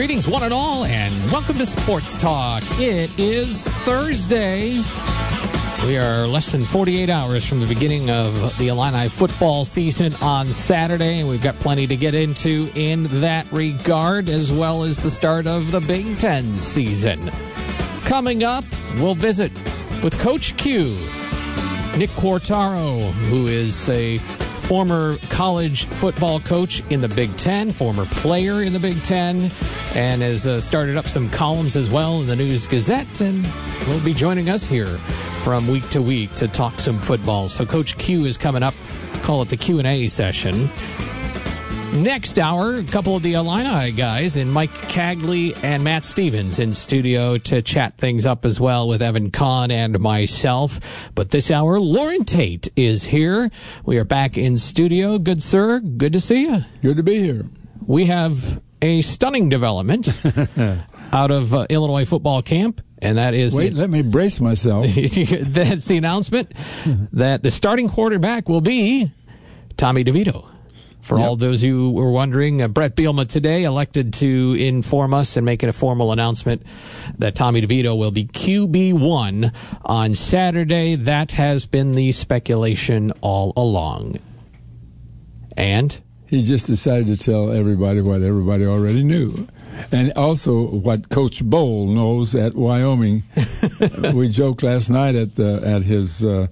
Greetings, one and all, and welcome to Sports Talk. It is Thursday. We are less than 48 hours from the beginning of the Illini football season on Saturday, and we've got plenty to get into in that regard, as well as the start of the Big Ten season. Coming up, we'll visit with Coach Q, Nick Quartaro, who is a former college football coach in the Big Ten, former player in the Big Ten, and has uh, started up some columns as well in the News Gazette, and will be joining us here from week to week to talk some football. So Coach Q is coming up. Call it the Q and A session. Next hour, a couple of the Illini guys and Mike Cagley and Matt Stevens in studio to chat things up as well with Evan Kahn and myself. But this hour, Loren Tate is here. We are back in studio. Good sir, good to see you. Good to be here. We have a stunning development out of uh, Illinois football camp. And that is wait. let me brace myself. that's the announcement that the starting quarterback will be Tommy DeVito. For yep. all those who were wondering, uh, Bret Bielema today elected to inform us and make it a formal announcement that Tommy DeVito will be QB1 on Saturday. That has been the speculation all along. And? He just decided to tell everybody what everybody already knew. And also what Coach Bohl knows at Wyoming. we joked last night at the at his uh,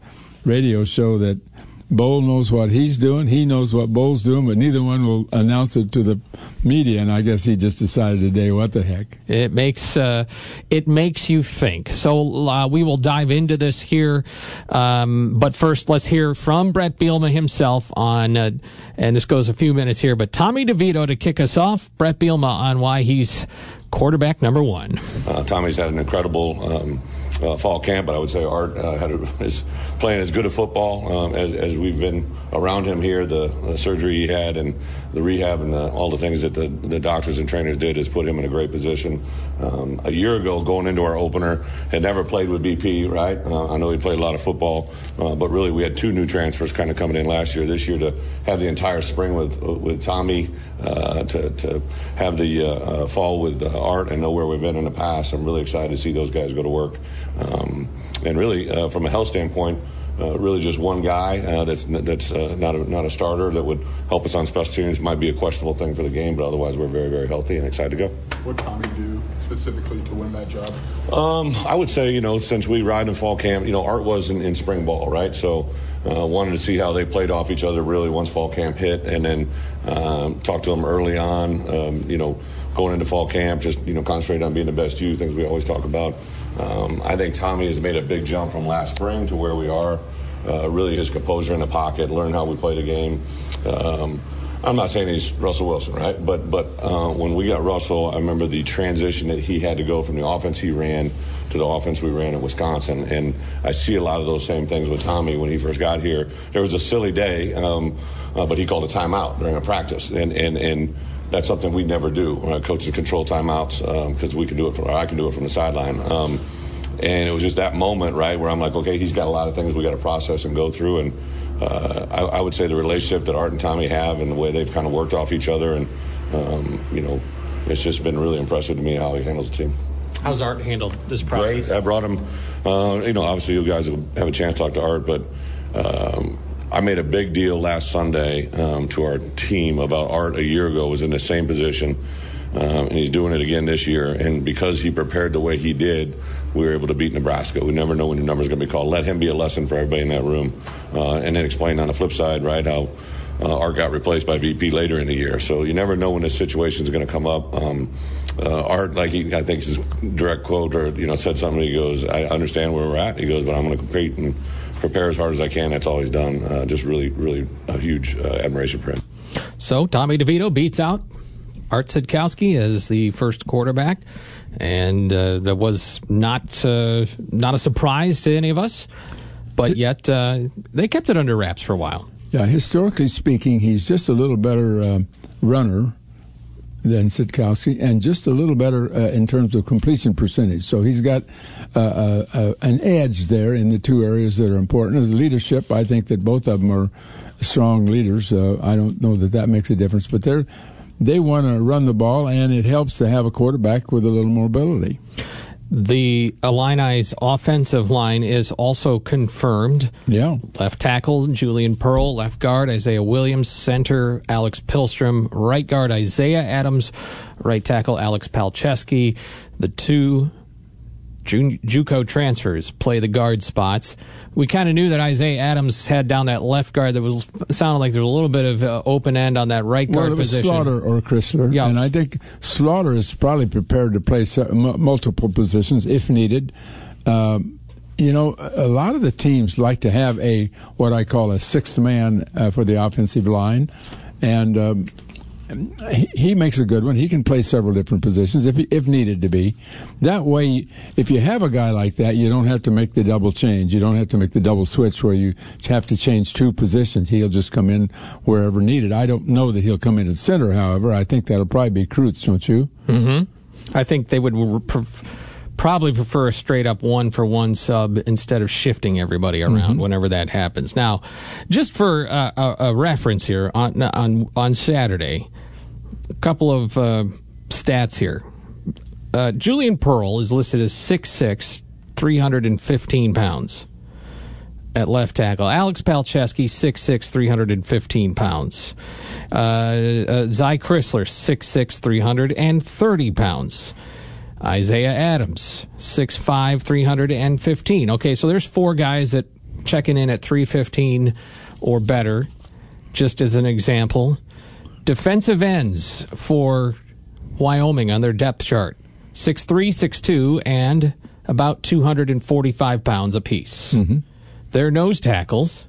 radio show that Bohl knows what he's doing. He knows what Bohl's doing, but neither one will announce it to the media. And I guess he just decided today, what the heck? It makes uh, it makes you think. So uh, we will dive into this here, um, but first let's hear from Bret Bielema himself on. Uh, and this goes a few minutes here, but Tommy DeVito to kick us off. Bret Bielema on why he's quarterback number one. Uh, Tommy's had an incredible. Um, uh, fall camp, but I would say Art uh, had a, is playing as good a football um, as, as, we've been around him here. The, the, surgery he had and the rehab and the, all the things that the, the, doctors and trainers did has put him in a great position. Um, a year ago, going into our opener, had never played with BP, right? Uh, I know he played a lot of football, uh, but really we had two new transfers kind of coming in last year. This year to have the entire spring with with Tommy, uh, to, to have the uh, fall with Art and know where we've been in the past. I'm really excited to see those guys go to work. Um, and really, uh, from a health standpoint, uh, really just one guy uh, that's that's uh, not a, not a starter that would help us on special teams might be a questionable thing for the game, but otherwise we're very very healthy and excited to go. What Tommy do specifically to win that job? Um, I would say you know since we ride in fall camp, you know Art was in, in spring ball, right? So. Uh, wanted to see how they played off each other really once fall camp hit, and then um, talk to them early on. Um, you know, going into fall camp, just you know, concentrate on being the best you. Things we always talk about. Um, I think Tommy has made a big jump from last spring to where we are. Uh, really, his composure in the pocket, learn how we play the game. Um, I'm not saying he's Russell Wilson, right? But but uh, when we got Russell, I remember the transition that he had to go from the offense he ran to the offense we ran at Wisconsin, and I see a lot of those same things with Tommy when he first got here. There was a silly day, um, uh, but he called a timeout during a practice, and and and that's something we never do. Uh, coaches control timeouts because um, we can do it from, I can do it from the sideline. Um, and it was just that moment, right, where I'm like, okay, he's got a lot of things we got to process and go through. And uh, I, I, would say the relationship that Art and Tommy have and the way they've kind of worked off each other, and um, you know, it's just been really impressive to me how he handles the team. How's Art handled this process? Great. I brought him. Uh, you know, obviously, you guys will have a chance to talk to Art, but. Um, I made a big deal last Sunday um, to our team about Art a year ago was in the same position. Um, and he's doing it again this year. And because he prepared the way he did, we were able to beat Nebraska. We never know when the number is going to be called. Let him be a lesson for everybody in that room. Uh, and then explain on the flip side, right, how uh, Art got replaced by BP later in the year. So you never know when this situation is going to come up. Um, uh, Art, like he, I think his direct quote or, you know, said something. He goes, I understand where we're at. He goes, but I'm going to compete and prepare as hard as I can. That's all he's done. Uh, just really, really a huge uh, admiration for him. So Tommy DeVito beats out Art Sitkowski as the first quarterback, and uh, that was not uh, not a surprise to any of us. But yet uh, they kept it under wraps for a while. Yeah, historically speaking, he's just a little better uh, runner than Sitkowski, and just a little better uh, in terms of completion percentage. So he's got uh, uh, uh an edge there in the two areas that are important. As leadership, I think that both of them are strong leaders. I don't know that that makes a difference, but they're they want to run the ball, and it helps to have a quarterback with a little mobility. The Illini's offensive line is also confirmed. Yeah. Left tackle Julian Pearl, left guard Isaiah Williams, center Alex Pihlstrom. right guard Isaiah Adams, right tackle Alex Palczewski. The two JUCO transfers play the guard spots. We kind of knew that Isaiah Adams had down that left guard that was sounded like there was a little bit of uh, open end on that right guard well, it was position. Slaughter or Crisler, Yeah. and I think Slaughter is probably prepared to play se- m- multiple positions if needed. Um, you know, a a lot of the teams like to have a what I call a sixth man uh, for the offensive line, and um, he, makes a good one. He can play several different positions if if needed to be. That way, if you have a guy like that, you don't have to make the double change. You don't have to make the double switch where you have to change two positions. He'll just come in wherever needed. I don't know that he'll come in at center. However, I think that'll probably be Kreutz, don't you? Mm-hmm. I think they would pref- probably prefer a straight up one for one sub instead of shifting everybody around whenever that happens. Now, just for uh, a, a reference here on on on Saturday, a couple of uh, stats here. Uh, Julian Pearl is listed as 6'6", 315 pounds at left tackle. Alex Palczewski, 6'6", 315 pounds. Uh, uh, Zy Crisler, 6'6", 330 pounds. Isaiah Adams, 6'5", 315. Okay, so there's four guys that checking in at 315 or better, just as an example. Defensive ends for Wyoming on their depth chart 6'3, 6'2, and about 245 pounds apiece. Mm-hmm. Their nose tackles,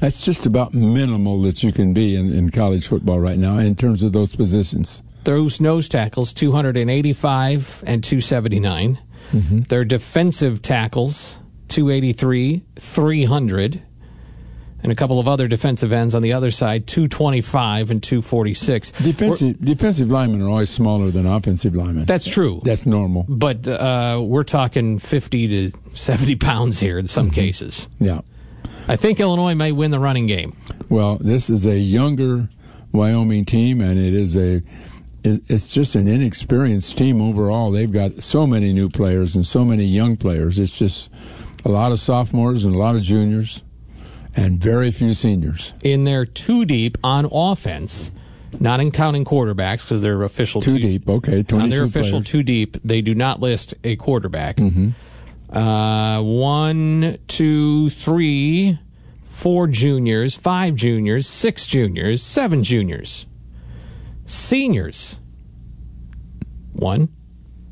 That's just about minimal that you can be in, in college football right now in terms of those positions. Those nose tackles 285 and 279 their defensive tackles 283 300 and a couple of other defensive ends on the other side 225 and 246 Defensive defensive linemen are always smaller than offensive linemen. that's true. That's normal. but uh, we're talking 50 to 70 pounds here in some cases. Yeah. i think illinois may win the running game. Well, this is a younger Wyoming team, and it is a it's just an inexperienced team overall. They've got so many new players and so many young players. It's just a lot of sophomores and a lot of juniors, and very few seniors. in their two deep on offense not in counting quarterbacks because they're official Two deep, okay, on their official players. two deep, they do not list a quarterback. Mm-hmm. Uh, one, two, three, four juniors, five juniors, six juniors, seven juniors, seniors. One.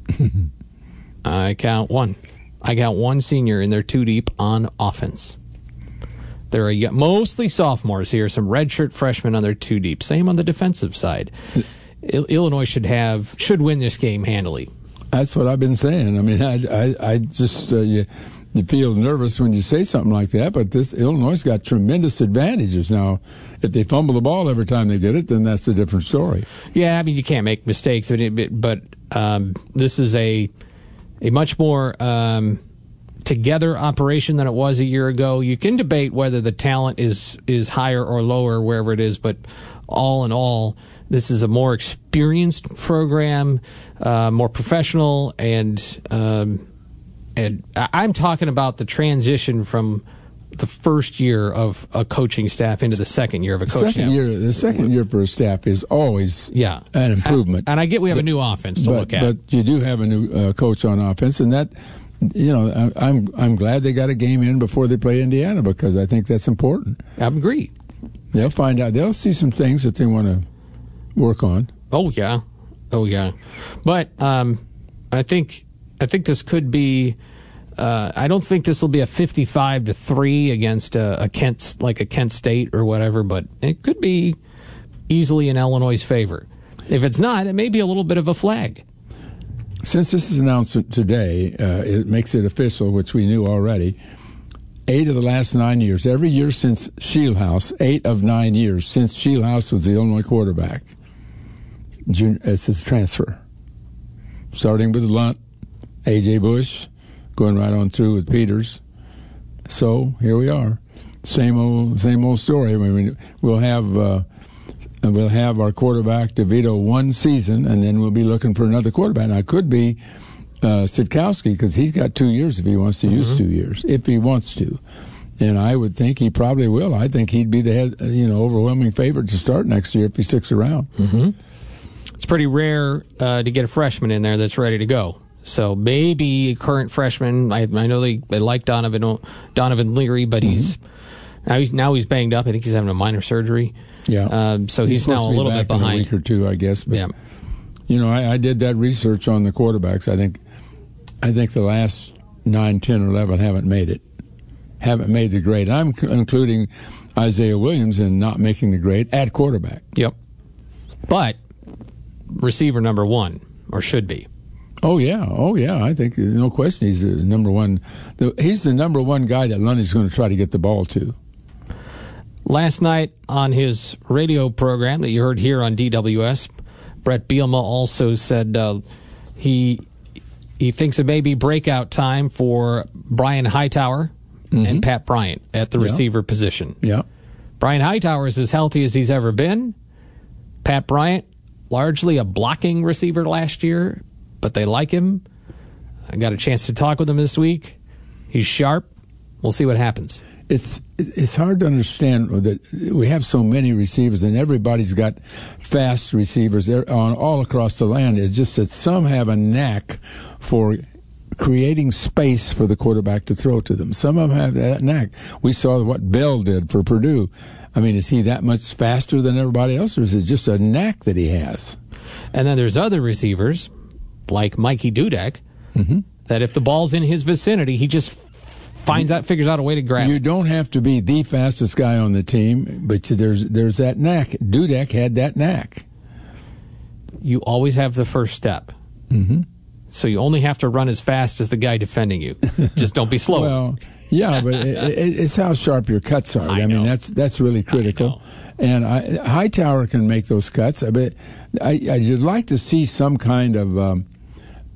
I count one. I count one senior in their two deep on offense. There are mostly sophomores here, some redshirt freshmen on their two deep. Same on the defensive side. Il- Illinois should have should win this game handily. That's what I've been saying. I mean, I, I, I just uh, you, you feel nervous when you say something like that. But this Illinois got tremendous advantages now. If they fumble the ball every time they get it, then that's a different story. Yeah, I mean you can't make mistakes, but it, but um, this is a a much more um, together operation than it was a year ago. You can debate whether the talent is is higher or lower wherever it is, but all in all, this is a more experienced program, uh, more professional, and um, and I'm talking about the transition from the first year of a coaching staff into the second year of a coaching Second staff. year, the second year for a staff is always Yeah. an improvement. And I get we have a new offense to but, look at. but you do have a new uh, coach on offense, and that you know I, I'm I'm glad they got a game in before they play Indiana because I think that's important. I agree. They'll find out. They'll see some things that they want to work on. Oh yeah, oh yeah. But um, I think I think this could be. Uh, I don't think this will be a fifty-five to three against a, a Kent like a Kent State or whatever, but it could be easily in Illinois' favor. If it's not, it may be a little bit of a flag. Since this is announced today, uh, it makes it official, which we knew already. Eight of the last nine years, every year since Scheelhaase, eight of nine years since Scheelhaase was the Illinois quarterback. Jun- It's his transfer. Starting with Lunt, A.J. Bush, going right on through with Peters. So here we are. Same old, same old story. I mean, we'll have uh, we'll have our quarterback DeVito one season, and then we'll be looking for another quarterback. Now, it could be uh, Sitkowski because he's got two years if he wants to mm-hmm. use two years, if he wants to. And I would think he probably will. I think he'd be the head, you know, overwhelming favorite to start next year if he sticks around. Mm-hmm. It's pretty rare uh, to get a freshman in there that's ready to go. So maybe a current freshman. I, I know they, they like Donovan Donovan Leary, but mm-hmm. he's now he's now he's banged up. I think he's having a minor surgery. Yeah. Um, so he's, he's now a little bit behind. a week or two, I guess. But, yeah. You know, I, I, did that research on the quarterbacks. I think, I think the last nine, ten, or eleven haven't made it, haven't made the grade. I'm c- including Isaiah Williams in not making the grade at quarterback. Yep. But receiver number one, or should be. Oh yeah, oh yeah. I think no question he's the number one. The, he's the number one guy that Lunney's going to try to get the ball to. Last night on his radio program that you heard here on DWS, Bret Bielema also said uh, he he thinks it may be breakout time for Brian Hightower mm-hmm. and Pat Bryant at the yeah. receiver position. Yeah. Brian Hightower is as healthy as he's ever been. Pat Bryant, largely a blocking receiver last year, but they like him. I got a chance to talk with him this week. He's sharp. We'll see what happens it's it's hard to understand that we have so many receivers and everybody's got fast receivers on all across the land. It's just that some have a knack for creating space for the quarterback to throw to them. Some of them have that knack. We saw what Bell did for Purdue. I mean, is he that much faster than everybody else, or is it just a knack that he has? And then there's other receivers like Mikey Dudek mm-hmm. that if the ball's in his vicinity, he just finds out, figures out a way to grab. You don't have to be the fastest guy on the team, but there's there's that knack. Dudek had that knack. You always have the first step. Mm-hmm. So you only have to run as fast as the guy defending you. Just don't be slow. well, yeah, but it, it's how sharp your cuts are. I, I mean, that's that's really critical. And I, Hightower can make those cuts. I bet I, I'd like to see some kind of. Um,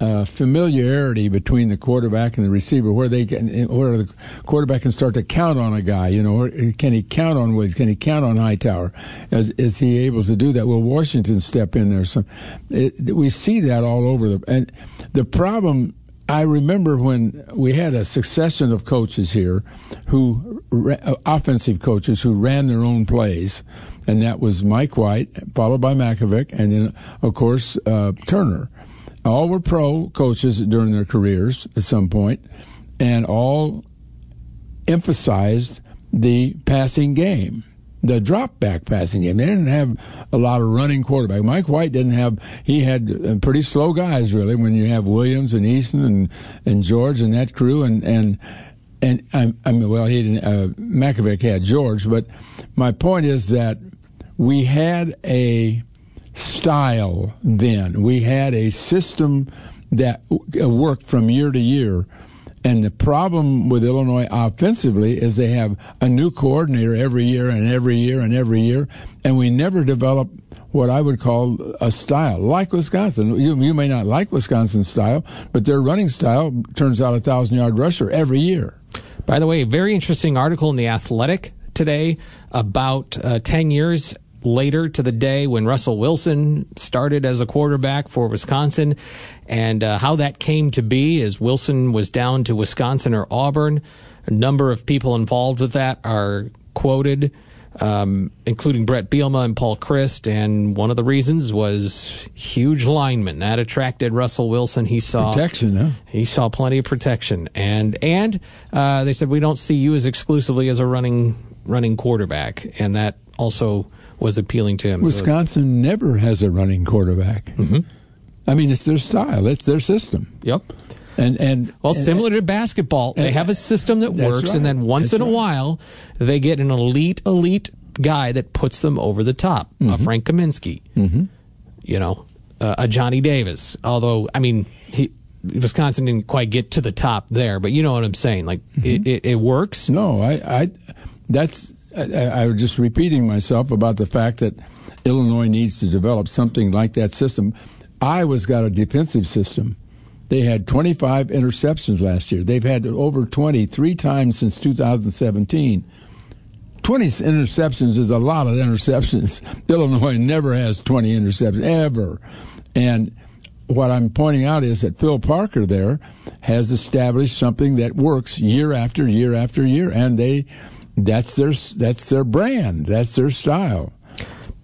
uh, familiarity between the quarterback and the receiver, where they can, where the quarterback can start to count on a guy. You know, can he count on Woods? Can he count on Hightower? Is, is he able to do that? Will Washington step in there? So it, we see that all over the and the problem. I remember when we had a succession of coaches here, who offensive coaches who ran their own plays, and that was Mike White, followed by Mackovic, and then of course uh, Turner all were pro coaches during their careers at some point, and all emphasized the passing game, the drop back passing game. They didn't have a lot of running quarterback. Mike White didn't have. He had uh, pretty slow guys really. When you have Williams and Eason and and George and that crew and and. And I, I mean, well, he didn't. Uh, Mackovic had George, but my point is that we had a style then. We had a system that worked from year to year. And the problem with Illinois offensively is they have a new coordinator every year and every year and every year, and we never develop what I would call a style, like Wisconsin. You, you may not like Wisconsin's style, but their running style turns out a thousand yard rusher every year. By the way, very interesting article in The Athletic today about uh, 10 years later to the day when Russell Wilson started as a quarterback for Wisconsin, and uh, how that came to be is Wilson was down to Wisconsin or Auburn. A number of people involved with that are quoted, um, including Bret Bielema and Paul Chryst. And one of the reasons was huge linemen that attracted Russell Wilson. He saw protection. Huh? He saw plenty of protection, and and uh, they said we don't see you as exclusively as a running running quarterback, and that also was appealing to him. Wisconsin so never has a running quarterback. Mm-hmm. I mean, it's their style, it's their system. Yep. And and well, similar to basketball, they have a system that works, right. and then once that's in a right. while, they get an elite, elite guy that puts them over the top. Mm-hmm. A Frank Kaminsky, mm-hmm. you know, uh, a Johnny Davis. Although, I mean, he. Wisconsin didn't quite get to the top there, but you know what I'm saying. Like Mm-hmm. it, it, it works. No, I, I that's I, I was just repeating myself about the fact that Illinois needs to develop something like that system. Iowa's got a defensive system. They had 25 interceptions last year. They've had over 20 three times since 2017. 20 interceptions is a lot of interceptions. Illinois never has 20 interceptions, ever. And what I'm pointing out is that Phil Parker there has established something that works year after year after year, and they that's their that's their brand, that's their style.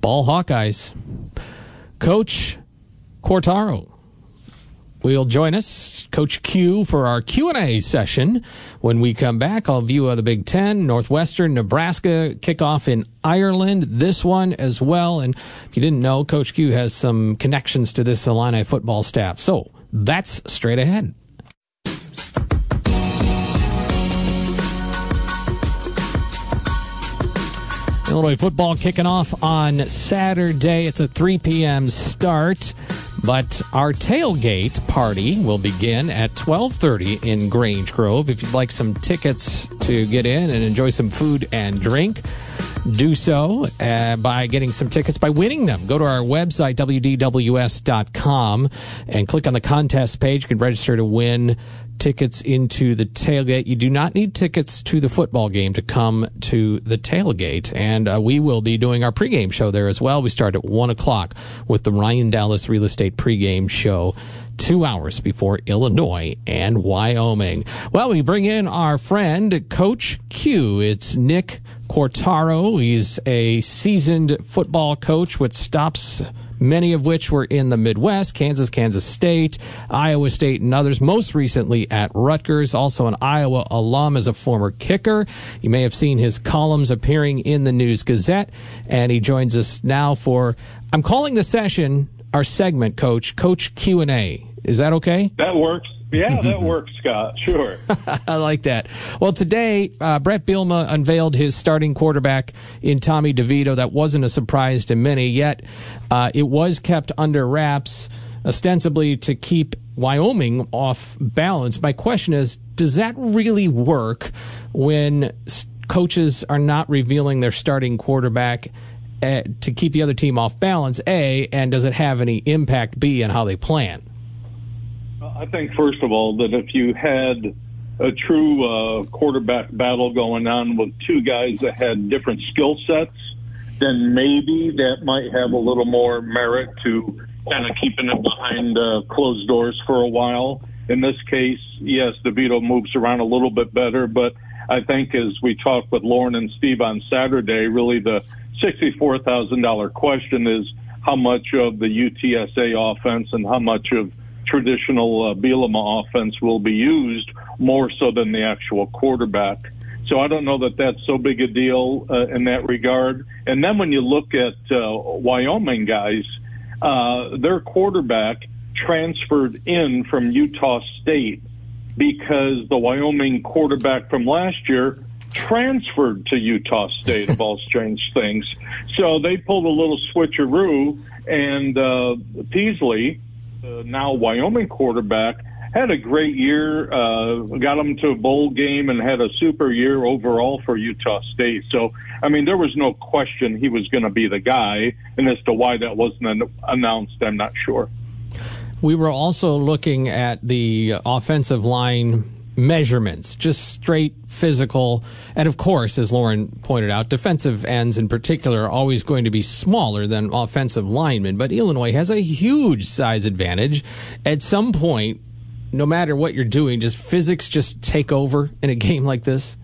Ball Hawkeyes, Coach Quartaro will join us, Coach Q, for our Q and A session. When we come back, I'll view of the Big Ten, Northwestern, Nebraska kickoff in Ireland. This one as well. And if you didn't know, Coach Q has some connections to this Illini football staff. So that's straight ahead. Illinois football kicking off on Saturday. It's a 3 p.m. start. But our tailgate party will begin at 12:30 in Grange Grove. If you'd like some tickets to get in and enjoy some food and drink, do so uh, by getting some tickets by winning them. Go to our website wdws.com and click on the contest page. You can register to win tickets into the tailgate. You do not need tickets to the football game to come to the tailgate. And uh, we will be doing our pregame show there as well. We start at 1 o'clock with the Ryan Dallas Real Estate pregame show two hours before Illinois and Wyoming. Well, we bring in our friend, Coach Q. It's Nick Quartaro. He's a seasoned football coach with stops many of which were in the Midwest, Kansas, Kansas State, Iowa State, and others, most recently at Rutgers, also an Iowa alum as a former kicker. You may have seen his columns appearing in the News Gazette, and he joins us now for, I'm calling the session, our segment, Coach, Coach Q&A. Is that okay? That works. Yeah, that works, Scott. Sure. I like that. Well, today, uh, Bret Bielema unveiled his starting quarterback in Tommy DeVito. That wasn't a surprise to many, yet uh, it was kept under wraps, ostensibly to keep Wyoming off balance. My question is does that really work when coaches are not revealing their starting quarterback? Uh, to keep the other team off balance, A, and does it have any impact, B, on how they plan? I think, first of all, that if you had a true uh, quarterback battle going on with two guys that had different skill sets, then maybe that might have a little more merit to kind of keeping it behind uh, closed doors for a while. In this case, yes, DeVito moves around a little bit better, but I think as we talked with Loren and Steve on Saturday, really the $64,000 question is how much of the UTSA offense and how much of traditional uh, Bielema offense will be used more so than the actual quarterback. So I don't know that that's so big a deal uh, in that regard. And then when you look at uh, Wyoming guys, uh, their quarterback transferred in from Utah State because the Wyoming quarterback from last year transferred to Utah State of all strange things. So they pulled a little switcheroo, and uh, Peasley, uh, now Wyoming quarterback, had a great year, uh, got them to a bowl game and had a super year overall for Utah State. So, I mean, there was no question he was going to be the guy. And as to why that wasn't announced, I'm not sure. We were also looking at the offensive line measurements, just straight physical. And of course, as Loren pointed out, defensive ends in particular are always going to be smaller than offensive linemen. But Illinois has a huge size advantage. At some point, no matter what you're doing, just physics just take over in a game like this?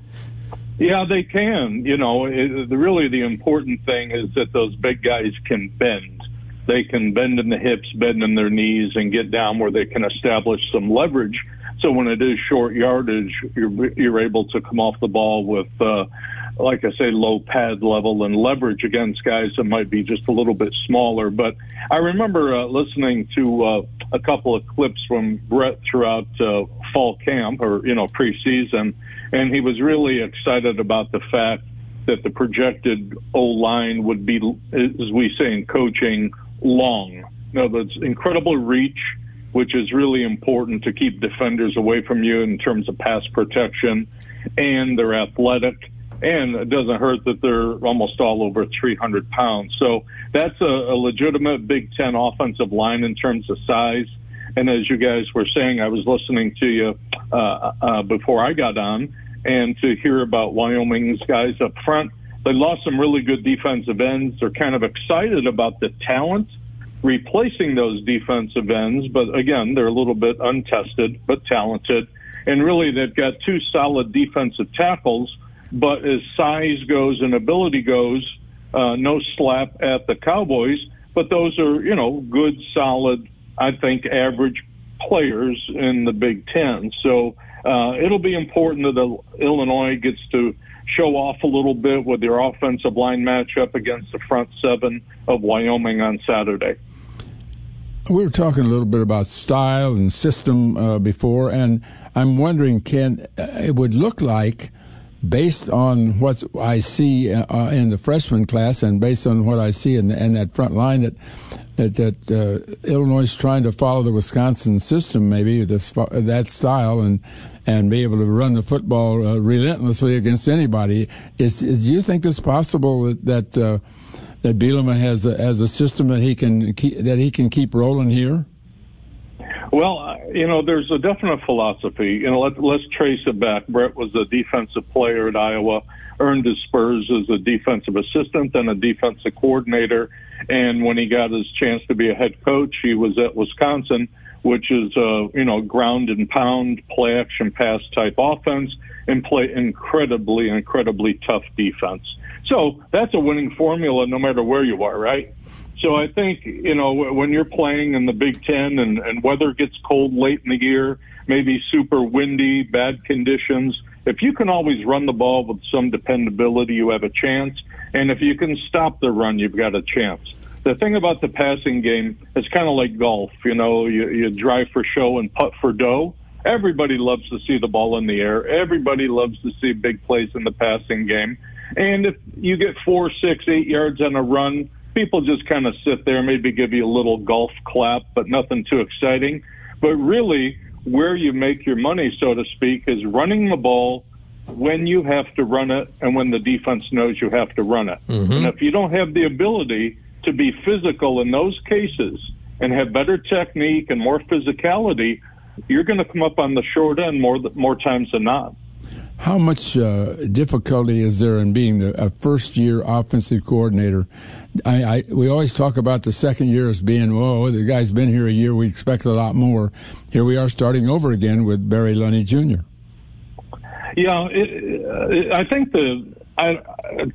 Yeah, they can. You know, it, really the important thing is that those big guys can bend. They can bend in the hips, bend in their knees, and get down where they can establish some leverage so when it is short yardage, you're, you're able to come off the ball with, uh, like I say, low pad level and leverage against guys that might be just a little bit smaller. But I remember uh, listening to uh, a couple of clips from Brett throughout uh, fall camp or, you know, preseason, and he was really excited about the fact that the projected O line would be, as we say in coaching, long. You know, incredible reach which is really important to keep defenders away from you in terms of pass protection. And they're athletic. And it doesn't hurt that they're almost all over 300 pounds. So that's a, a legitimate Big Ten offensive line in terms of size. And as you guys were saying, I was listening to you uh, uh, before I got on, and to hear about Wyoming's guys up front, They lost some really good defensive ends. They're kind of excited about the talent replacing those defensive ends, but again, they're a little bit untested, but talented. And really, they've got two solid defensive tackles, but as size goes and ability goes, uh, no slap at the Cowboys, but those are, you know, good, solid, I think, average players in the Big Ten. So uh, it'll be important that the Illinois gets to show off a little bit with their offensive line matchup against the front seven of Wyoming on Saturday. We were talking a little bit about style and system uh, before, and I'm wondering, can uh, it would look like, based on what I see uh, in the freshman class, and based on what I see in, the, in that front line, that that, that uh, Illinois is trying to follow the Wisconsin system, maybe this, that style, and and be able to run the football uh, relentlessly against anybody. Is, is do you think it's possible that? that uh, that Bielema has a, has a system that he can keep, that he can keep rolling here? Well, uh, you know, there's a definite philosophy. You know, let, let's trace it back. Brett was a defensive player at Iowa, earned his spurs as a defensive assistant, and a defensive coordinator, and when he got his chance to be a head coach, he was at Wisconsin, which is a you know ground and pound, play action pass type offense, and play incredibly, incredibly tough defense. So that's a winning formula no matter where you are, right? So I think, you know, when you're playing in the Big Ten and, and weather gets cold late in the year, maybe super windy, bad conditions, if you can always run the ball with some dependability, you have a chance. And if you can stop the run, you've got a chance. The thing about the passing game, it's kind of like golf. You know, you, you drive for show and putt for dough. Everybody loves to see the ball in the air. Everybody loves to see big plays in the passing game. And if you get four, six, eight yards on a run, people just kind of sit there, maybe give you a little golf clap, but nothing too exciting. But really, where you make your money, so to speak, is running the ball when you have to run it and when the defense knows you have to run it. Mm-hmm. And if you don't have the ability to be physical in those cases and have better technique and more physicality, you're going to come up on the short end more more times than not. How much uh, difficulty is there in being the, a first year offensive coordinator? I, I, we always talk about the second year as being, whoa, the guy's been here a year, we expect a lot more. Here we are starting over again with Barry Lunney Jr. Yeah, it, I think the I,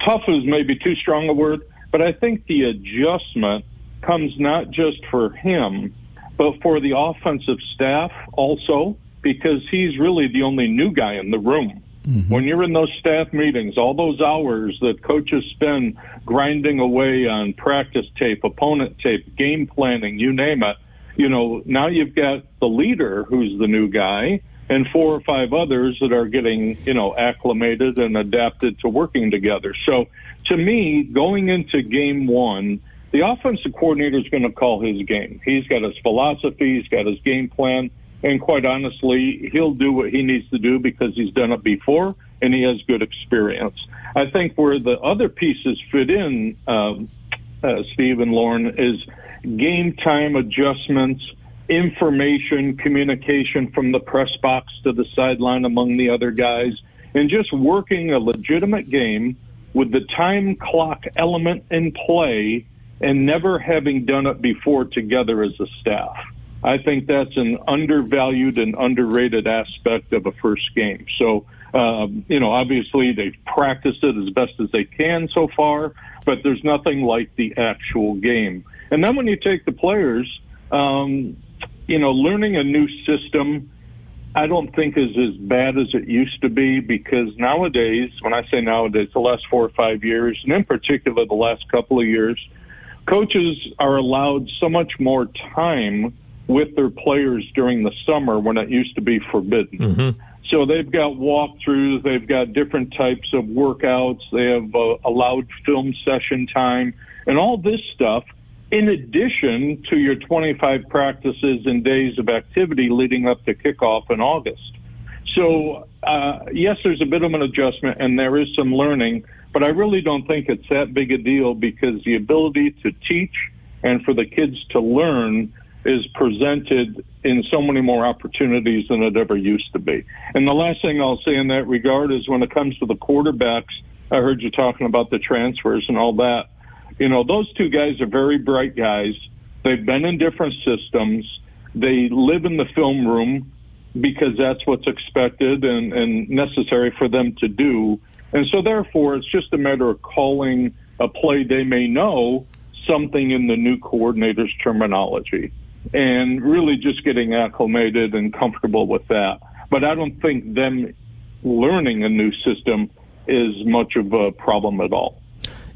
tough is maybe too strong a word, but I think the adjustment comes not just for him, but for the offensive staff also, because he's really the only new guy in the room. Mm-hmm. When you're in those staff meetings, all those hours that coaches spend grinding away on practice tape, opponent tape, game planning, you name it, you know, now you've got the leader who's the new guy and four or five others that are getting, you know, acclimated and adapted to working together. So to me, going into game one, the offensive coordinator is going to call his game. He's got his philosophy, he's got his game plan and quite honestly, he'll do what he needs to do because he's done it before and he has good experience. I think where the other pieces fit in, um, uh, Steve and Loren, is game time adjustments, information, communication from the press box to the sideline among the other guys, and just working a legitimate game with the time clock element in play and never having done it before together as a staff. I think that's an undervalued and underrated aspect of a first game. So, um, you know, obviously they've practiced it as best as they can so far, but there's nothing like the actual game. And then when you take the players, um, you know, learning a new system, I don't think is as bad as it used to be because nowadays, when I say nowadays, the last four or five years, and in particular the last couple of years, coaches are allowed so much more time with their players during the summer when it used to be forbidden. Mm-hmm. So they've got walkthroughs, they've got different types of workouts, they have uh, allowed film session time, and all this stuff. In addition to your 25 practices and days of activity leading up to kickoff in August. So, uh, yes, there's a bit of an adjustment and there is some learning, but I really don't think it's that big a deal because the ability to teach and for the kids to learn is presented in so many more opportunities than it ever used to be. And the last thing I'll say in that regard is when it comes to the quarterbacks, I heard you talking about the transfers and all that. You know, those two guys are very bright guys. They've been in different systems. They live in the film room because that's what's expected and, and necessary for them to do. And so, therefore, it's just a matter of calling a play they may know something in the new coordinator's terminology and really just getting acclimated and comfortable with that. But I don't think them learning a new system is much of a problem at all.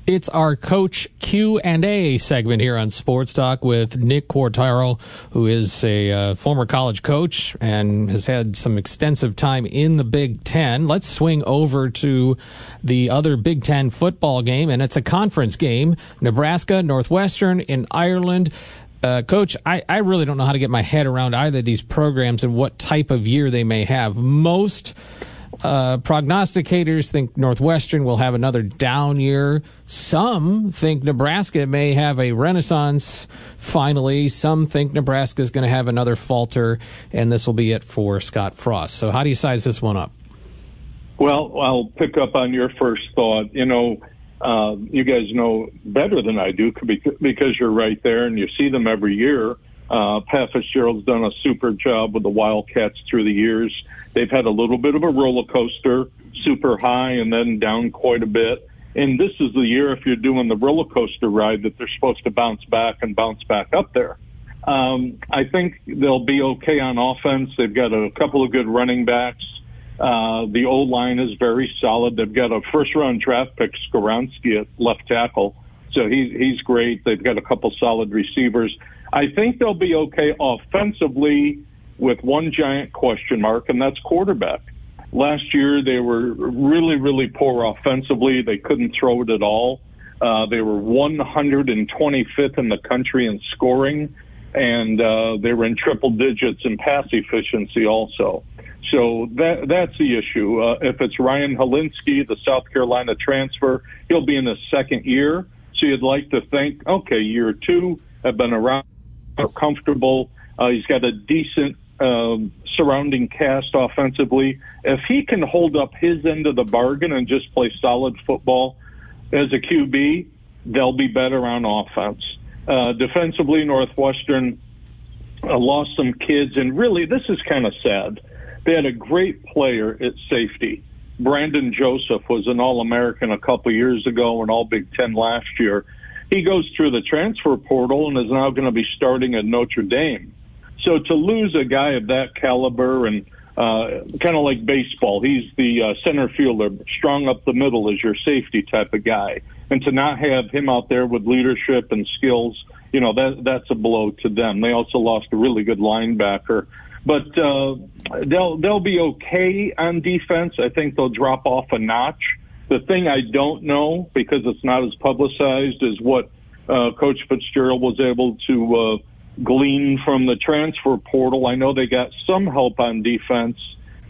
It's our coach Q and A segment here on Sports Talk with Nick Quartaro, who is a uh, former college coach and has had some extensive time in the Big Ten. Let's swing over to the other Big Ten football game, and it's a conference game: Nebraska, Northwestern in Ireland. Uh, Coach, I, I really don't know how to get my head around either of these programs and what type of year they may have. Most uh, prognosticators think Northwestern will have another down year. Some think Nebraska may have a renaissance finally. Some think Nebraska is going to have another falter, and this will be it for Scott Frost. So, how do you size this one up? Well, I'll pick up on your first thought. You know, uh, you guys know better than I do because you're right there and you see them every year. Uh, Pat Fitzgerald's done a super job with the Wildcats through the years. They've had a little bit of a roller coaster, super high and then down quite a bit. And this is the year, if you're doing the roller coaster ride, that they're supposed to bounce back and bounce back up there. Um, I think they'll be okay on offense. They've got a couple of good running backs. Uh, the old line is very solid. They've got a first round draft pick, Skoronski at left tackle. So he, he's great. They've got a couple solid receivers. I think they'll be okay offensively with one giant question mark, and that's quarterback. Last year, they were really, really poor offensively. They couldn't throw it at all. Uh, they were 125th in the country in scoring, and uh, they were in triple digits in pass efficiency also. So that that's the issue. Uh, if it's Ryan Hilinski, the South Carolina transfer, he'll be in his second year. So you'd like to think, okay, year two, have been around, are comfortable. Uh, he's got a decent um, surrounding cast offensively. If he can hold up his end of the bargain and just play solid football as a QB, they'll be better on offense. Uh, defensively, Northwestern uh, lost some kids, and really, this is kind of sad. They had a great player at safety. Brandon Joseph was an All American a couple years ago and All Big Ten last year. He goes through the transfer portal and is now going to be starting at Notre Dame. So to lose a guy of that caliber and uh, kind of like baseball, he's the uh, center fielder, strong up the middle as your safety type of guy, and to not have him out there with leadership and skills, you know that that's a blow to them. They also lost a really good linebacker, but uh, they'll they'll be okay on defense. I think they'll drop off a notch. The thing I don't know because it's not as publicized is what uh, Coach Fitzgerald was able to. Uh, glean from the transfer portal. I know they got some help on defense,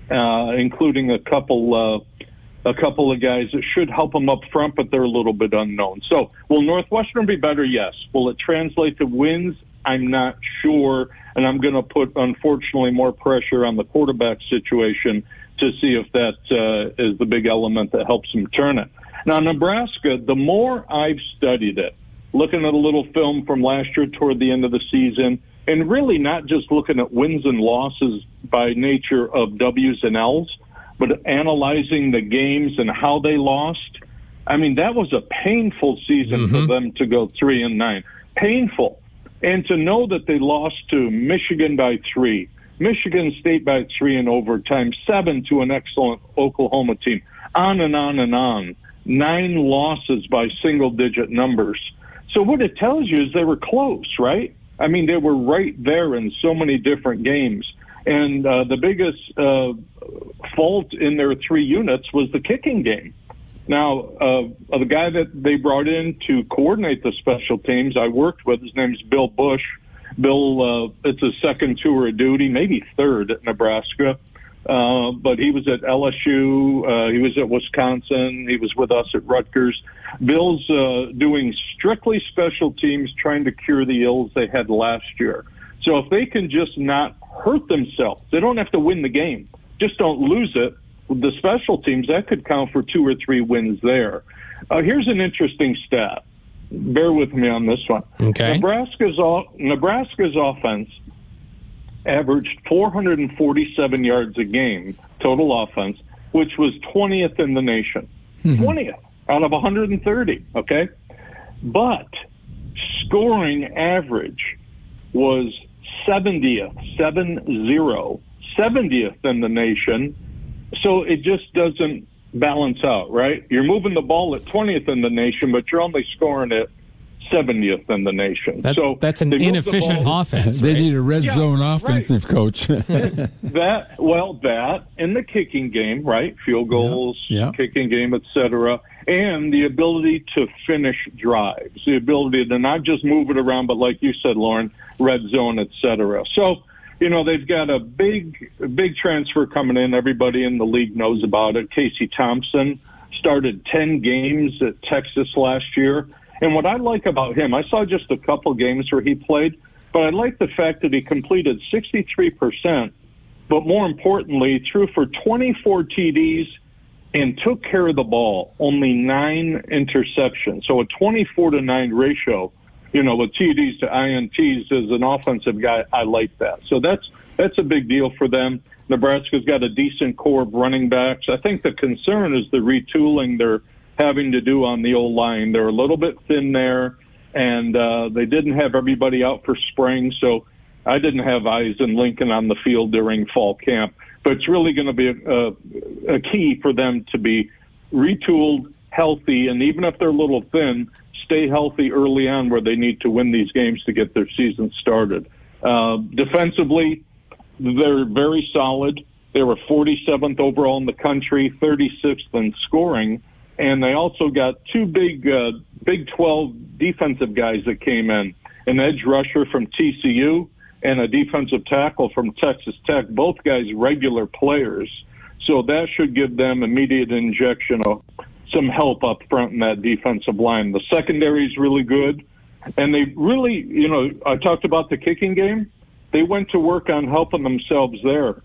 uh, including a couple uh, a couple of guys that should help them up front, but they're a little bit unknown. So, will Northwestern be better? Yes. Will it translate to wins? I'm not sure, and I'm going to put unfortunately more pressure on the quarterback situation to see if that uh, is the big element that helps them turn it. Now, Nebraska, the more I've studied it, looking at a little film from last year toward the end of the season, and really not just looking at wins and losses by nature of W's and L's, but analyzing the games and how they lost. I mean, that was a painful season mm-hmm. for them to go three and nine. Painful. And to know that they lost to Michigan by three, Michigan State by three in overtime, seven to an excellent Oklahoma team, on and on and on. Nine losses by single digit numbers. So what it tells you is they were close, right? I mean, they were right there in so many different games. And uh, the biggest uh, fault in their three units was the kicking game. Now, uh, the guy that they brought in to coordinate the special teams, I worked with, his name's Bill Bush. Bill, uh, it's his second tour of duty, maybe third at Nebraska. Uh, but he was at LSU. Uh, he was at Wisconsin. He was with us at Rutgers. Bill's uh, doing strictly special teams, trying to cure the ills they had last year. So if they can just not hurt themselves, they don't have to win the game. Just don't lose it. The special teams, that could count for two or three wins there. Uh, here's an interesting stat. Bear with me on this one. Okay. Nebraska's Nebraska's offense averaged 447 yards a game total offense, which was 20th in the nation. Mm-hmm. 20th out of 130. Okay, but scoring average was 70th, seven zero, 70th in the nation. So it just doesn't balance out, right? You're moving the ball at 20th in the nation, but you're only scoring it 70th in the nation. That's, so that's an inefficient offense. they need a red yeah, zone offensive right. coach. that well, that in the kicking game, right? Field goals, yeah, yeah. kicking game, etc., and the ability to finish drives, the ability to not just move it around, but like you said, Loren, red zone, etc. So. You know they've got a big, big transfer coming in. Everybody in the league knows about it. Casey Thompson started ten games at Texas last year and what I like about him, I saw just a couple games where he played, but I like the fact that he completed 63%, but more importantly, threw for 24 TDs and took care of the ball, only nine interceptions. So a 24 to 9 ratio, you know, with TDs to INTs as an offensive guy, I like that. So that's that's a big deal for them. Nebraska's got a decent core of running backs. I think the concern is the retooling their having to do on the old line. They're a little bit thin there, and uh, they didn't have everybody out for spring, so I didn't have eyes in Lincoln on the field during fall camp. But it's really going to be a, a, a key for them to be retooled, healthy, and even if they're a little thin, stay healthy early on where they need to win these games to get their season started. Uh, defensively, they're very solid. They were 47th overall in the country, 36th in scoring and they also got two big uh, Big 12 defensive guys that came in, an edge rusher from TCU and a defensive tackle from Texas Tech, both guys regular players. So that should give them immediate injection of some help up front in that defensive line. The secondary is really good. And they really, you know, I talked about the kicking game. They went to work on helping themselves there.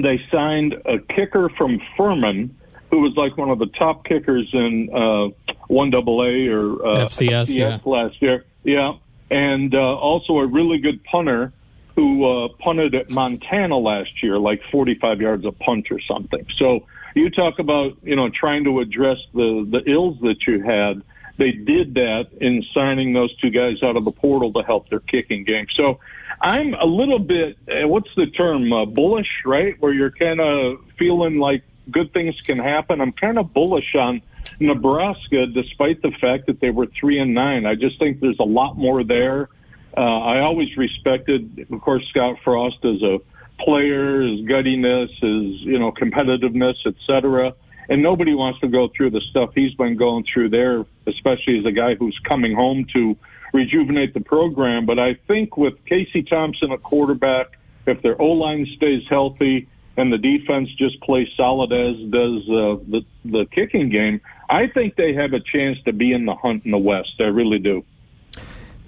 They signed a kicker from Furman who was like one of the top kickers in uh, one double A or uh, FCS, FCS yeah. last year. Yeah, and uh, also a really good punter who uh, punted at Montana last year, like 45 yards a punt or something. So you talk about you know trying to address the the ills that you had. They did that in signing those two guys out of the portal to help their kicking game. So I'm a little bit, uh, what's the term, uh, bullish, right? Where you're kind of feeling like good things can happen. I'm kind of bullish on Nebraska, despite the fact that they were three and nine. I just think there's a lot more there. Uh, I always respected, of course, Scott Frost as a player, his guttiness, his you know competitiveness, etc. And nobody wants to go through the stuff he's been going through there, especially as a guy who's coming home to rejuvenate the program. But I think with Casey Thompson at quarterback, if their O line stays healthy, and the defense just plays solid as does uh, the the kicking game, I think they have a chance to be in the hunt in the West. I really do.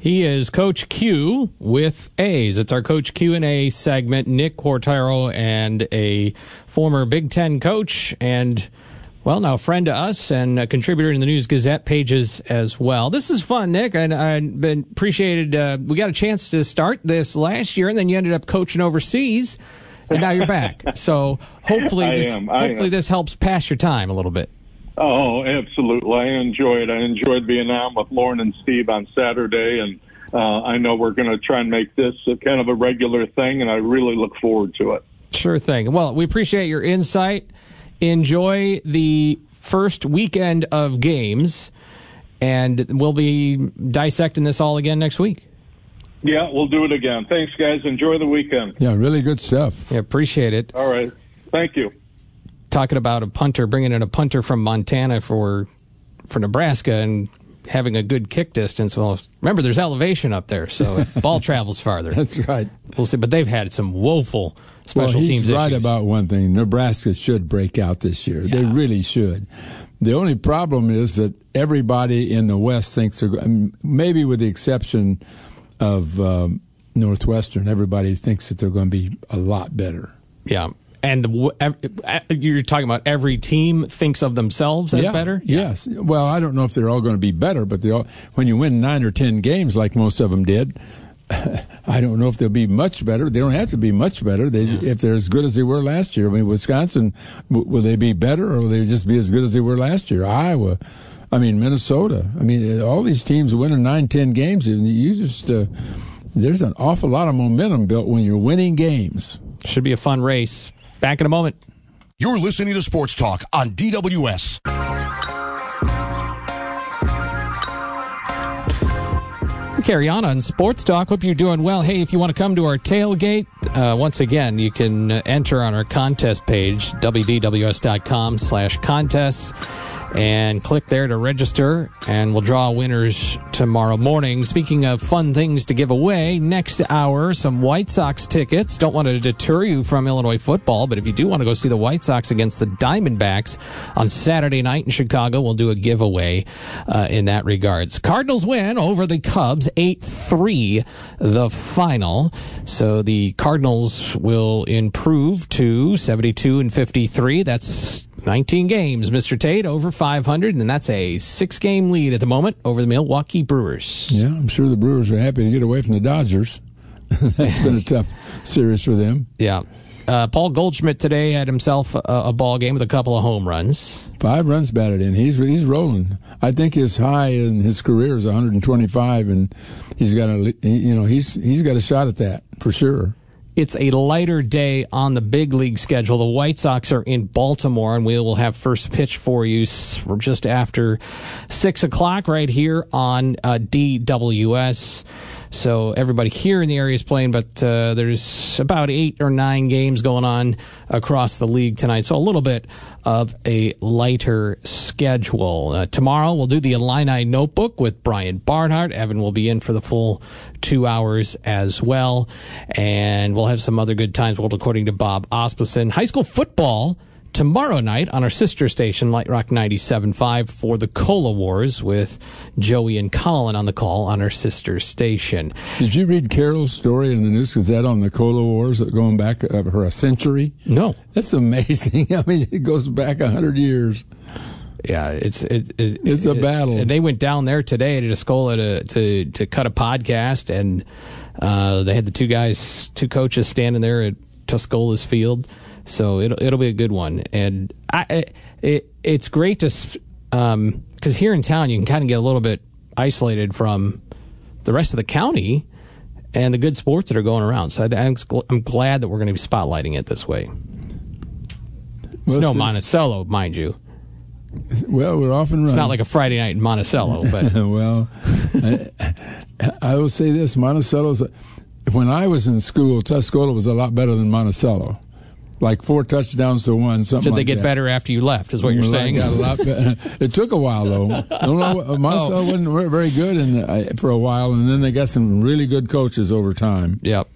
He is Coach Q with A's. It's our Coach Q and A segment. Nick Quartaro and a former Big Ten coach and. Well, now a friend to us and a contributor in the News Gazette pages as well. This is fun, Nick. And I, I been appreciated. Uh, we got a chance to start this last year, and then you ended up coaching overseas and now you're back. So hopefully, this, hopefully this helps pass your time a little bit. Oh, absolutely. I enjoy it. I enjoyed being on with Loren and Steve on Saturday, and uh, I know we're going to try and make this a kind of a regular thing, and I really look forward to it. Sure thing. Well, we appreciate your insight. Enjoy the first weekend of games, and we'll be dissecting this all again next week. Yeah, we'll do it again. Thanks, guys. Enjoy the weekend. Yeah, really good stuff. Yeah, appreciate it. All right. Thank you. Talking about a punter, bringing in a punter from Montana for for Nebraska and having a good kick distance. Well, remember, there's elevation up there, so ball travels farther. That's right. We'll see. But they've had some woeful special well, he's teams right issues. about one thing. Nebraska should break out this year. Yeah. They really should. The only problem is that everybody in the West thinks they're maybe with the exception of um, Northwestern, everybody thinks that they're going to be a lot better. Yeah. And uh, you're talking about every team thinks of themselves as yeah, better. Yes. Well, I don't know if they're all going to be better, but they all, when you win nine or ten games, like most of them did, I don't know if they'll be much better. They don't have to be much better. They, yeah. if they're as good as they were last year. I mean, Wisconsin, w- will they be better, or will they just be as good as they were last year? Iowa, I mean, Minnesota. I mean, all these teams winning nine, ten games. You just uh, there's an awful lot of momentum built when you're winning games. Should be a fun race. Back in a moment. You're listening to Sports Talk on DWS. Carry on on Sports Talk. Hope you're doing well. Hey, if you want to come to our tailgate, uh, once again, you can enter on our contest page, wdws.com slash contests and click there to register, and we'll draw winners tomorrow morning. Speaking of fun things to give away, next hour, some White Sox tickets. Don't want to deter you from Illinois football, but if you do want to go see the White Sox against the Diamondbacks on Saturday night in Chicago, we'll do a giveaway uh, in that regards. Cardinals win over the Cubs, 8 3, the final. So the Cardinals will improve to 72 and 53. That's 19 games, Mr. Tate, over 500, and that's a six game lead at the moment over the Milwaukee Brewers. Yeah, I'm sure the Brewers are happy to get away from the Dodgers. that's been a tough series for them. Yeah. Uh, Paul Goldschmidt today had himself a, a, ball game with a couple of home runs. Five runs batted in. He's he's rolling. I think his high in his career is 125, and he's got a you know he's he's got a shot at that for sure. It's a lighter day on the big league schedule. The White Sox are in Baltimore, and we will have first pitch for you just after 6 o'clock right here on uh, DWS. So everybody here in the area is playing, but uh, there's about eight or nine games going on across the league tonight. So a little bit of a lighter schedule. Uh, tomorrow we'll do the Illini Notebook with Brian Barnhart. Evan will be in for the full two hours as well, and we'll have some other good times. Well, according to Bob Asmussen, high school football tomorrow night on our sister station, Light Rock 97.5, for the Cola Wars with Joey and Colin on the call on our sister station. Did you read Carol's story in the news? Is that on the Cola Wars going back uh, for a century? No. That's amazing. I mean, it goes back 100 years. Yeah, it's it, it, it's a battle. And they went down there today to Tuscola to to, to cut a podcast, and uh, they had the two guys, two coaches standing there at Tuscola's field so it'll it'll be a good one, and I it, it's great to because um, here in town you can kind of get a little bit isolated from the rest of the county and the good sports that are going around. So I, am glad that we're going to be spotlighting it this way. It's no Monticello, mind you. Well, we're often It's not like a Friday night in Monticello, but well, I, I, will say this: Monticello's. When I was in school, Tuscola was a lot better than Monticello like four touchdowns to one. Something. Should they like get that. better after you left? Is what you're well, saying? Got a lot it took a while though. I don't know. Monticello oh. wasn't very good in the, for a while, and then they got some really good coaches over time. Yep.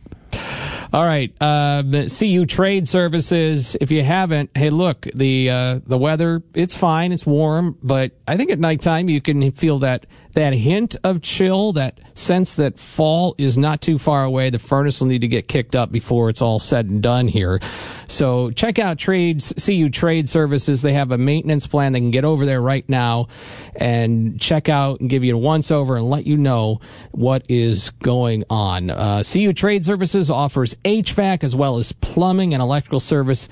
All right, uh, CU Trade Services. If you haven't, hey, look the uh, the weather. It's fine. It's warm, but I think at nighttime you can feel that that hint of chill, that sense that fall is not too far away. The furnace will need to get kicked up before it's all said and done here. So check out Trades CU Trade Services. They have a maintenance plan. They can get over there right now and check out and give you a once over and let you know what is going on. Uh, CU Trade Services offers HVAC as well as plumbing and electrical service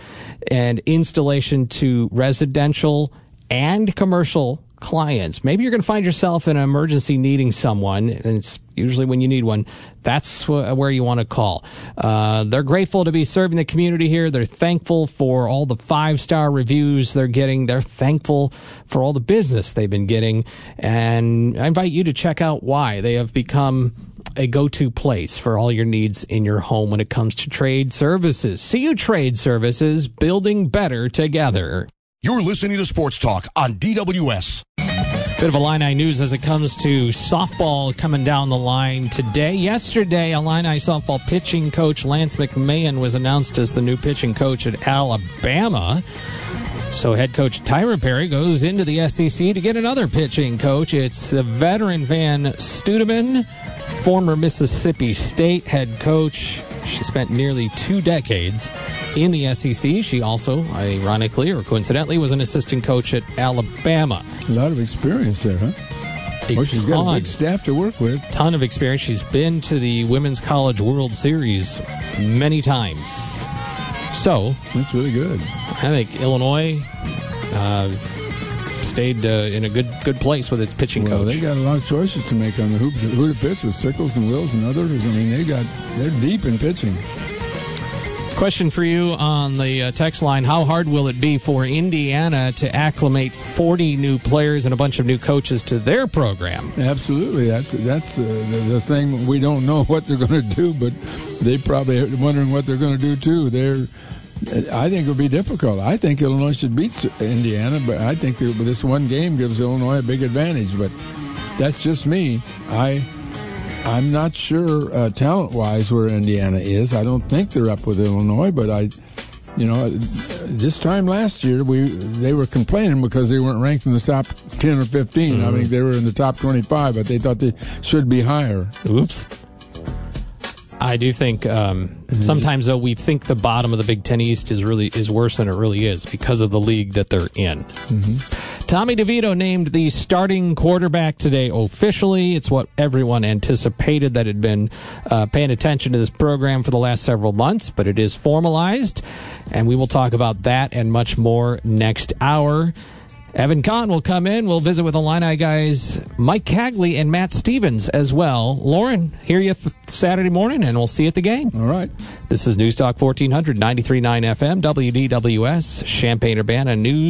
and installation to residential and commercial clients. Maybe you're going to find yourself in an emergency needing someone, and it's usually when you need one. That's where you want to call. Uh, they're grateful to be serving the community here. They're thankful for all the five star reviews they're getting. They're thankful for all the business they've been getting. And I invite you to check out why they have become a go-to place for all your needs in your home when it comes to trade services. CU Trade Services, building better together. You're listening to Sports Talk on DWS. Bit of Illini news as it comes to softball coming down the line today. Yesterday, Illini softball pitching coach Lance McMahon was announced as the new pitching coach at Alabama. So head coach Tyra Perry goes into the SEC to get another pitching coach. It's the veteran Vann Stuedeman, former Mississippi State head coach. She spent nearly two decades in the SEC. She also, ironically or coincidentally, was an assistant coach at Alabama. A lot of experience there, huh? A Well, she's got a ton, big staff to work with. ton of experience. She's been to the Women's College World Series many times. So That's really good. I think Illinois uh, stayed uh, in a good good place with its pitching Well, coach. they got a lot of choices to make on the who, who to pitch with Sickles and Wills and others. I mean, they got they're deep in pitching. Question for you on the uh, text line How hard will it be for Indiana to acclimate 40 new players and a bunch of new coaches to their program? Absolutely, that's that's uh, the, the thing. We don't know what they're going to do, but they probably are wondering what they're going to do too. They're, I think it'll be difficult. I think Illinois should beat Indiana, but I think this one game gives Illinois a big advantage. But that's just me. I. I'm not sure uh, talent-wise where Indiana is. I don't think they're up with Illinois, but I, you know, this time last year we they were complaining because they weren't ranked in the top ten or 15 I mean, they were in the top twenty-five, but they thought they should be higher. Oops. I do think um, sometimes though we think the bottom of the Big Ten East is really is worse than it really is because of the league that they're in. Tommy DeVito named the starting quarterback today officially. It's what everyone anticipated that had been uh, paying attention to this program for the last several months, but it is formalized, and we will talk about that and much more next hour. Evan Kahn will come in. We'll visit with Illini guys Mike Cagley and Matt Stevens as well. Loren, hear you th- Saturday morning, and we'll see you at the game. All right. This is News Talk 1400, 93.9 FM, WDWS, Champaign Urbana News.